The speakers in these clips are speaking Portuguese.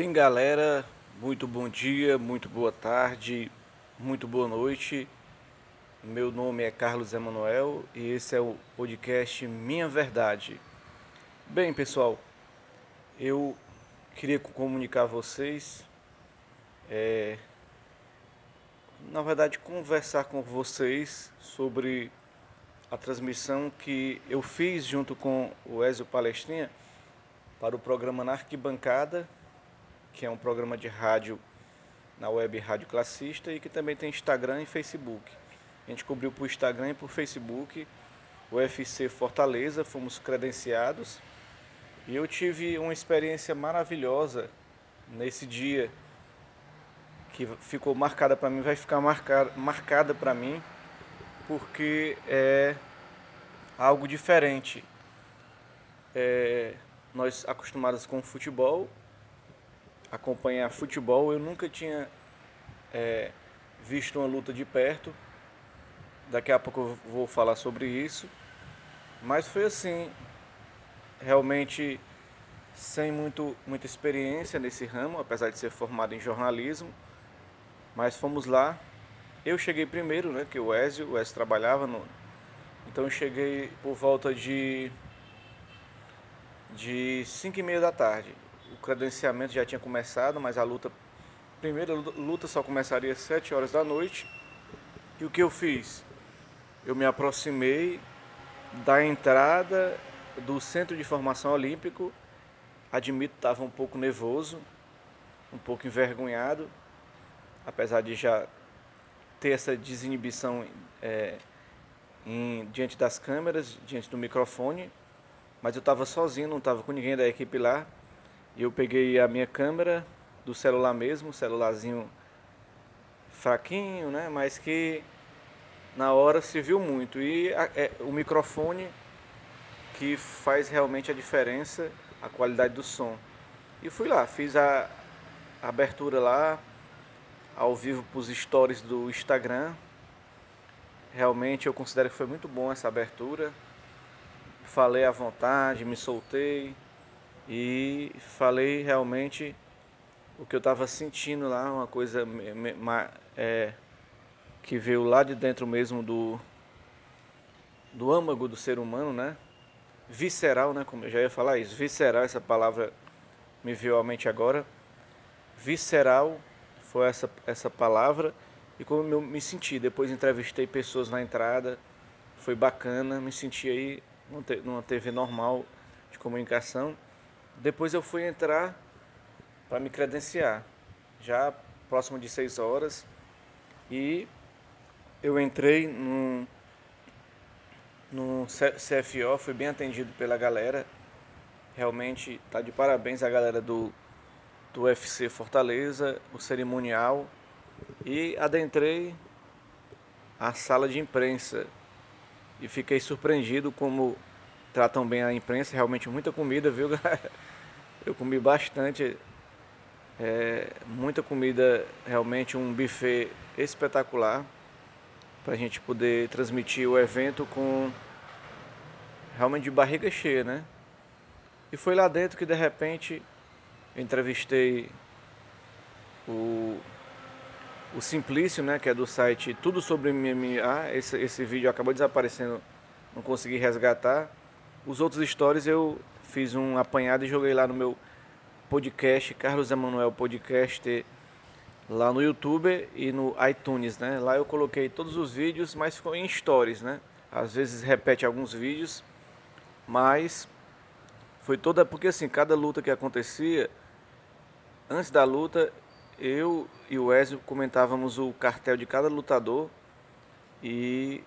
Bem, galera, muito bom dia, muito boa tarde, muito boa noite. Meu nome é Carlos Emanuel e esse é o podcast Minha Verdade. Bem, pessoal, eu queria comunicar a vocês, é, na verdade, conversar com vocês sobre a transmissão que eu fiz junto com o Ezio Palestrinha para o programa Na Arquibancada, que é um programa de rádio na web Rádio Classista e que também tem Instagram e Facebook. A gente cobriu por Instagram e por Facebook o UFC Fortaleza, fomos credenciados e eu tive uma experiência maravilhosa nesse dia que ficou marcada para mim, vai ficar marcada, para mim porque é algo diferente. É, nós acostumados com futebol, acompanhar futebol, eu nunca tinha é, visto uma luta de perto. Daqui a pouco eu vou falar sobre isso. Mas foi assim, realmente sem muito, muita experiência nesse ramo, apesar de ser formado em jornalismo. Mas fomos lá eu cheguei primeiro, né, que o Ezio, o Ezio trabalhava no... Então eu cheguei por volta de de 5 e meia da tarde. O credenciamento já tinha começado, mas a luta, primeira luta só começaria às 7 horas da noite. E o que eu fiz? Eu me aproximei da entrada do Centro de Formação Olímpico. Admito estava um pouco nervoso, um pouco envergonhado, apesar de já ter essa desinibição é, em, diante das câmeras, diante do microfone, mas eu estava sozinho, não estava com ninguém da equipe lá. Eu peguei a minha câmera do celular mesmo, celularzinho fraquinho, né? Mas que na hora se viu muito. E a, é, o microfone que faz realmente a diferença, a qualidade do som. E fui lá, fiz a, a abertura lá, ao vivo para os stories do Instagram. Realmente eu considero que foi muito bom essa abertura. Falei à vontade, me soltei e falei realmente o que eu estava sentindo lá, uma coisa é, que veio lá de dentro mesmo do, do âmago do ser humano, né? Visceral, né? Como eu já ia falar isso, visceral, essa palavra me veio à mente agora. Visceral foi essa, essa palavra e como eu me senti. Depois entrevistei pessoas na entrada, foi bacana, me senti aí numa TV normal de comunicação. Depois eu fui entrar para me credenciar, já próximo de seis horas, e eu entrei no, no CFO, fui bem atendido pela galera. Realmente tá de parabéns a galera do do UFC Fortaleza, o cerimonial, e adentrei a sala de imprensa e fiquei surpreendido como tratam bem a imprensa, realmente muita comida, viu galera? Eu comi bastante, é, muita comida, realmente um buffet espetacular para a gente poder transmitir o evento com realmente de barriga cheia, né? E foi lá dentro que de repente entrevistei o, o Simplício, né, que é do site Tudo Sobre MMA. Esse, esse vídeo acabou desaparecendo, não consegui resgatar. Os outros stories eu fiz um apanhado e joguei lá no meu podcast, Carlos Emanuel Podcast, lá no YouTube e no iTunes, né? Lá eu coloquei todos os vídeos, mas ficou em stories, né? Às vezes repete alguns vídeos, mas foi toda porque assim, cada luta que acontecia, antes da luta, eu e o Ezio comentávamos o cartel de cada lutador e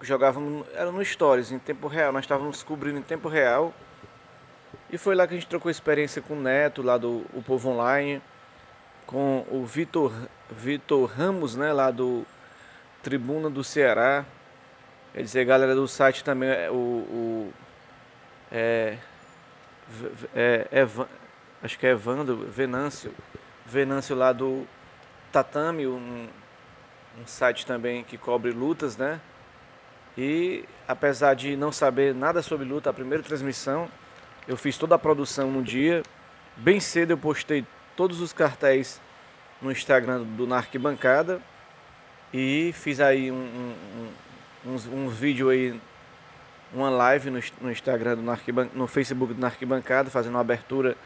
jogávamos, era no Stories, em tempo real, nós estávamos cobrindo em tempo real. E foi lá que a gente trocou experiência com o Neto, lá do o Povo Online, com o Vitor, Vitor Ramos, né, lá do Tribuna do Ceará. Quer dizer, galera do site também, é, o, o é, é, acho que é Evandro, Venâncio, Venâncio lá do Tatame, um, um site também que cobre lutas, né? E apesar de não saber nada sobre luta, a primeira transmissão, eu fiz toda a produção no dia. Bem cedo eu postei todos os cartéis no Instagram do Na Arquibancada e fiz aí um, um, um, aí, uma live no, no Instagram do Narquiban, no Facebook do Narquibancada, fazendo uma abertura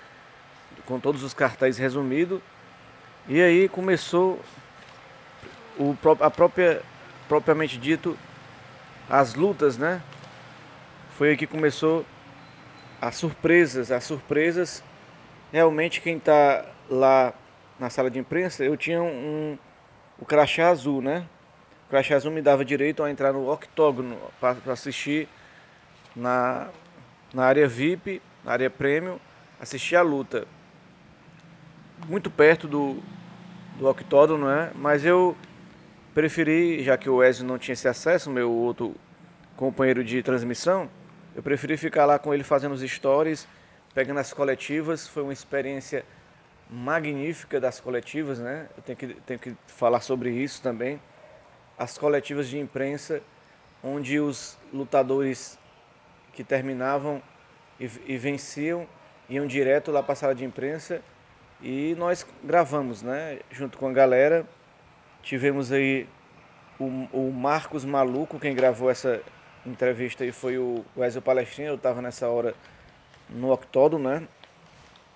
com todos os cartéis resumidos. E aí começou o, a própria, propriamente dito, as lutas, né? Foi aí que começou as surpresas, as surpresas. Realmente quem está lá na sala de imprensa, eu tinha um, o crachá azul, né? O crachá azul me dava direito a entrar no octógono para assistir na, na área VIP, na área premium, assistir a luta. Muito perto do, do octógono, né? Mas eu preferi, já que o Wesley não tinha esse acesso, meu outro companheiro de transmissão, eu preferi ficar lá com ele fazendo os stories, pegando as coletivas. Foi uma experiência magnífica das coletivas, né? Eu tenho que, tenho que falar sobre isso também. As coletivas de imprensa, onde os lutadores que terminavam e, e venciam iam direto lá para a sala de imprensa e nós gravamos, né? Junto com a galera. Tivemos aí o, o Marcos Maluco, quem gravou essa entrevista aí foi o Wesley Palestrino, eu estava nessa hora no octógono, né?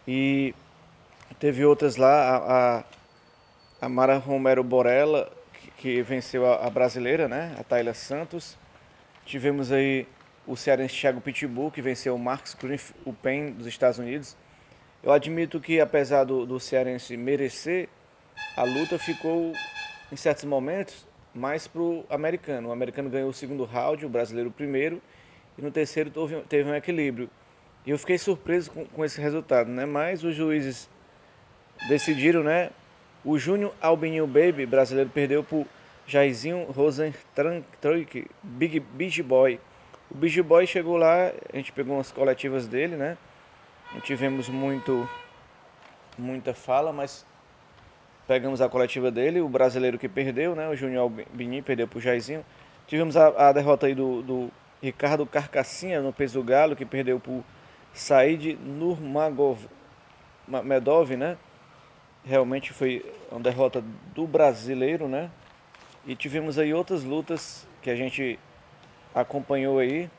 E Teve outras lá, a, a, a Mara Romero Borella, que, que venceu a, a, brasileira, né? A Tayla Santos. Tivemos aí o cearense Thiago Pitbull, que venceu o Marcos Greenf, o PEN dos Estados Unidos. Eu admito que, apesar do, do cearense merecer, a luta ficou, em certos momentos, mais pro americano. O americano ganhou o segundo round, o brasileiro o primeiro, e no terceiro teve, um equilíbrio. E eu fiquei surpreso com, com esse resultado, né? Mas os juízes decidiram, né? O Júnior Albinho Baby brasileiro perdeu por Jairzinho Rosen Truck, Big Big Boy. O Big Boy chegou lá, a gente pegou umas coletivas dele, né? Não tivemos muito muita fala, mas pegamos a coletiva dele, o brasileiro que perdeu, né? O Júnior Albinho perdeu pro Jairzinho. Tivemos a, a derrota aí do, do, Ricardo Carcassinha no peso galo, que perdeu por Said Nurmagomedov, né? realmente foi uma derrota do brasileiro, né? E tivemos aí outras lutas que a gente acompanhou aí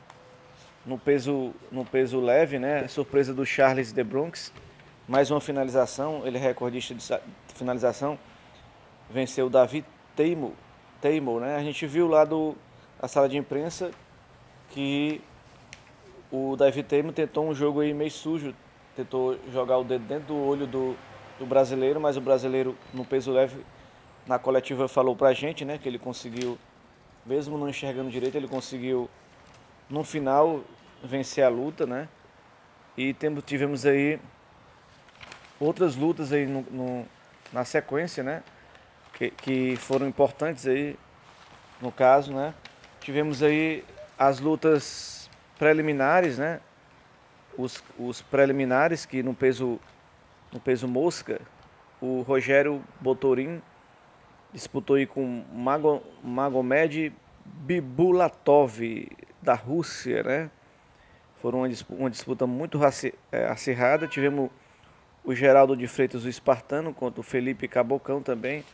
no peso no peso leve, né? surpresa do Charles de Bronx, mais uma finalização, ele é recordista de finalização, venceu o Davi Teimo, Teimo, né? A gente viu lá do a sala de imprensa que o Davi Teimo tentou um jogo aí meio sujo, tentou jogar o dedo dentro do olho do do brasileiro, mas o brasileiro no peso leve, na coletiva falou pra gente, né, que ele conseguiu, mesmo não enxergando direito, ele conseguiu no final vencer a luta, né? E temos, tivemos aí outras lutas aí no, na sequência, né? Que, que foram importantes aí no caso, né? Tivemos aí as lutas preliminares, né? Os, os preliminares que no peso no peso mosca, o Rogério Botorin disputou aí com Mago, Magomed Bibulatov da Rússia, né? Foram uma, disputa muito é, acirrada. Tivemos o Geraldo de Freitas, o espartano, contra o Felipe Cabocão também.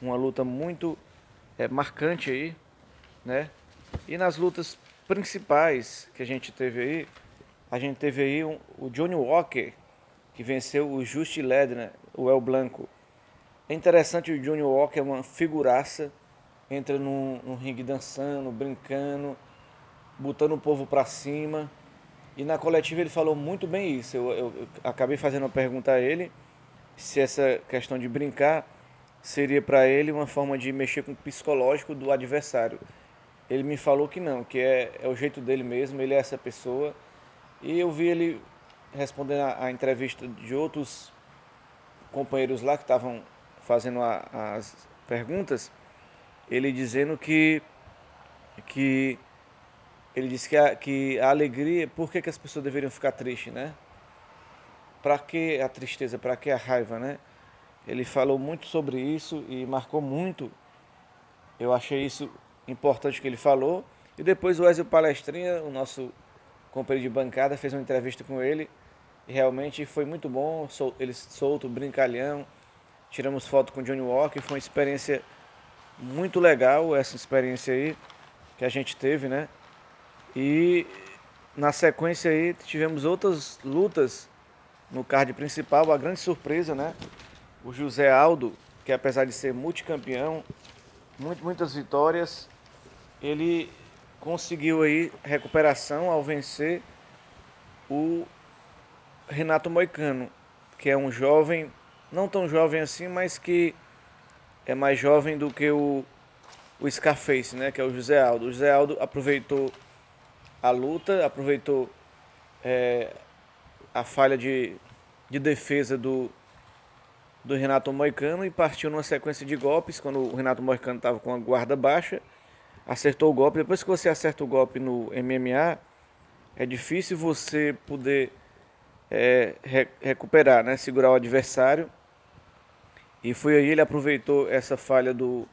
Uma luta muito é, marcante aí, né? E nas lutas principais que a gente teve aí, a gente teve aí um, o Johnny Walker, que venceu o Just Ledner, o El Blanco. É interessante o Johnny Walker, é uma figuraça, entra num, num ringue dançando, brincando, botando o povo para cima. E na coletiva ele falou muito bem isso. Eu, eu, eu, acabei fazendo uma pergunta a ele se essa questão de brincar seria para ele uma forma de mexer com o psicológico do adversário. Ele me falou que não, que é, é o jeito dele mesmo, ele é essa pessoa. E eu vi ele respondendo a, a, entrevista de outros companheiros lá que estavam fazendo a, as perguntas, ele dizendo que, que ele disse que a, que a alegria, por que, que as pessoas deveriam ficar tristes, né? Para que a tristeza, para que a raiva, né? Ele falou muito sobre isso e marcou muito. Eu achei isso importante que ele falou. E depois o Ezio Palestrinha, o nosso companheiro de bancada, fez uma entrevista com ele E realmente foi muito bom, ele solto, brincalhão. Tiramos foto com o Johnny Walker, foi uma experiência muito legal essa experiência aí que a gente teve, né? E na sequência aí tivemos outras lutas no card principal, a grande surpresa, né? O José Aldo, que apesar de ser multicampeão, muitas vitórias, ele conseguiu aí recuperação ao vencer o Renato Moicano, que é um jovem, não tão jovem assim, mas que é mais jovem do que o, o Scarface, né? Que é o José Aldo. O José Aldo aproveitou a luta, aproveitou é, a falha de, de defesa do, do Renato Moicano e partiu numa sequência de golpes quando o Renato Moicano estava com a guarda baixa, acertou o golpe. Depois que você acerta o golpe no MMA, é difícil você poder é, re recuperar, né? segurar o adversário. E foi aí ele aproveitou essa falha do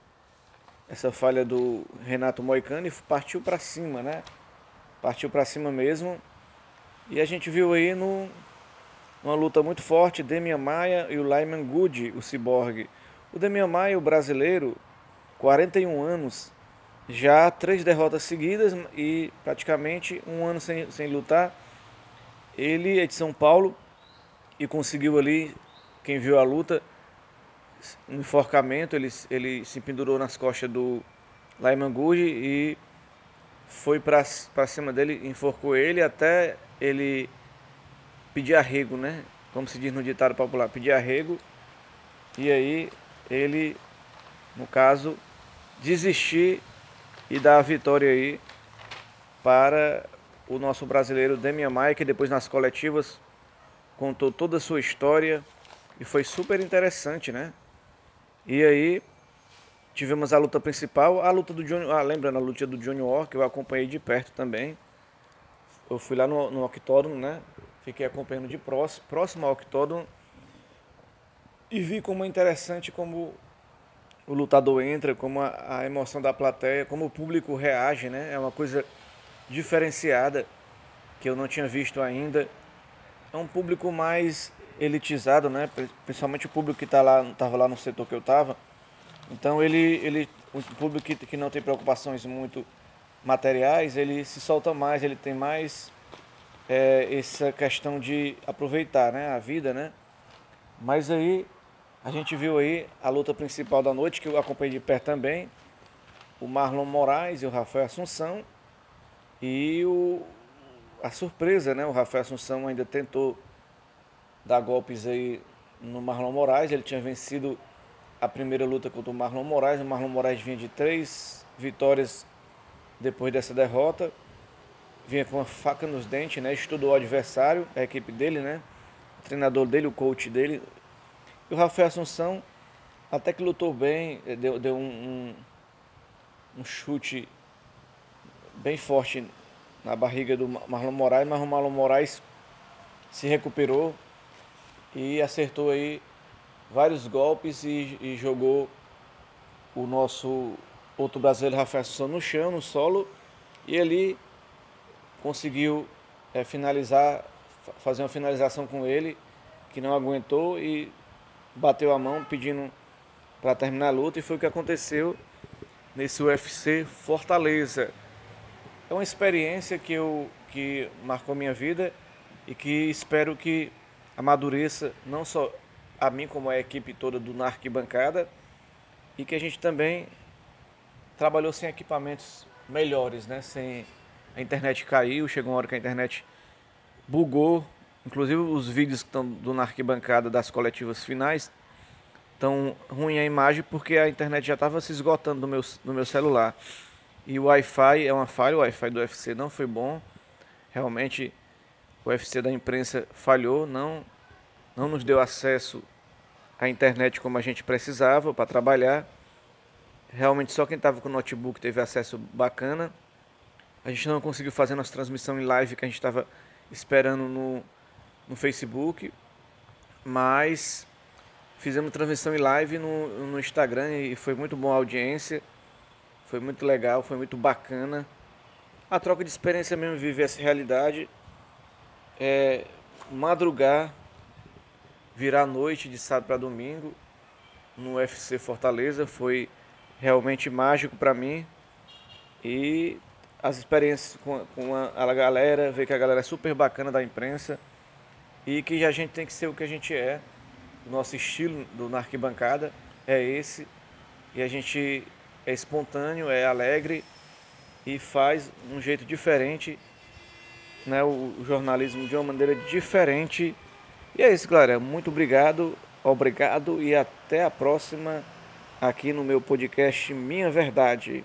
essa falha do Renato Moicano e partiu para cima, né? Partiu para cima mesmo. E a gente viu aí no, uma luta muito forte, Demian Maia e o Lyman Good, o ciborgue. O Demian Maia, o brasileiro, 41 anos, já três derrotas seguidas e praticamente um ano sem, sem lutar. Ele é de São Paulo e conseguiu ali, quem viu a luta, um enforcamento, ele, ele se pendurou nas costas do Lyman Good e foi para cima dele, enforcou ele até ele pedir arrego, né? Como se diz no ditado popular, pedir arrego. E aí ele, no caso, desistir e dar a vitória aí para o nosso brasileiro Demian Maia, que depois nas coletivas contou toda a sua história e foi super interessante, né? E aí tivemos a luta principal, a luta do Johnny, ah, lembrando a luta do Johnny Walker, eu acompanhei de perto também. Eu fui lá no, no octógono, né? Fiquei acompanhando de próximo, próximo ao octógono e vi como é interessante como o lutador entra, como a, a, emoção da plateia, como o público reage, né? É uma coisa diferenciada que eu não tinha visto ainda. É um público mais elitizado, né? Principalmente o público que tá lá, estava lá no setor que eu estava. Então ele, ele, o público que, que não tem preocupações muito materiais, ele se solta mais, ele tem mais é, essa questão de aproveitar, né? A vida, né? Mas aí a gente viu aí a luta principal da noite que eu acompanhei de perto também, o Marlon Moraes e o Rafael Assunção e o a surpresa, né? O Rafael Assunção ainda tentou dar golpes aí no Marlon Moraes. Ele tinha vencido a primeira luta contra o Marlon Moraes. O Marlon Moraes vinha de três vitórias depois dessa derrota. Vinha com uma faca nos dentes, né? Estudou o adversário, a equipe dele, né? O treinador dele, o coach dele. E o Rafael Assunção até que lutou bem, eh, deu, deu um, um, um chute bem forte na barriga do Marlon Moraes, mas o Marlon Moraes se recuperou, e acertou aí vários golpes e, e jogou o nosso outro brasileiro Rafael Souza no chão, no solo, e ali conseguiu é, finalizar, fazer uma finalização com ele, que não aguentou e bateu a mão pedindo para terminar a luta, e foi o que aconteceu nesse UFC Fortaleza. É uma experiência que, eu, que marcou minha vida e que espero que amadureça não só a mim como a equipe toda do na arquibancada e que a gente também trabalhou sem equipamentos melhores, né? Sem a internet caiu, chegou uma hora que a internet bugou, inclusive os vídeos que estão do na arquibancada das coletivas finais estão ruim a imagem porque a internet já estava se esgotando no meu, no meu celular. E o Wi-Fi é uma falha, o Wi-Fi do UFC não foi bom. Realmente o UFC da imprensa falhou, não, não nos deu acesso à internet como a gente precisava para trabalhar. Realmente só quem estava com notebook teve acesso bacana. A gente não conseguiu fazer nossa transmissão em live que a gente estava esperando no, no Facebook, mas fizemos transmissão em live no, no Instagram e foi muito boa a audiência, foi muito legal, foi muito bacana. A troca de experiência mesmo, viver essa realidade é, madrugar, virar noite de sábado para domingo no UFC Fortaleza foi realmente mágico para mim e as experiências com, com a, a, galera, ver que a galera é super bacana da imprensa e que a gente tem que ser o que a gente é. O nosso estilo do na arquibancada é esse e a gente é espontâneo, é alegre e faz um jeito diferente né, o, o jornalismo de uma maneira diferente. E é isso, galera. Muito obrigado, obrigado e até a próxima aqui no meu podcast Minha Verdade.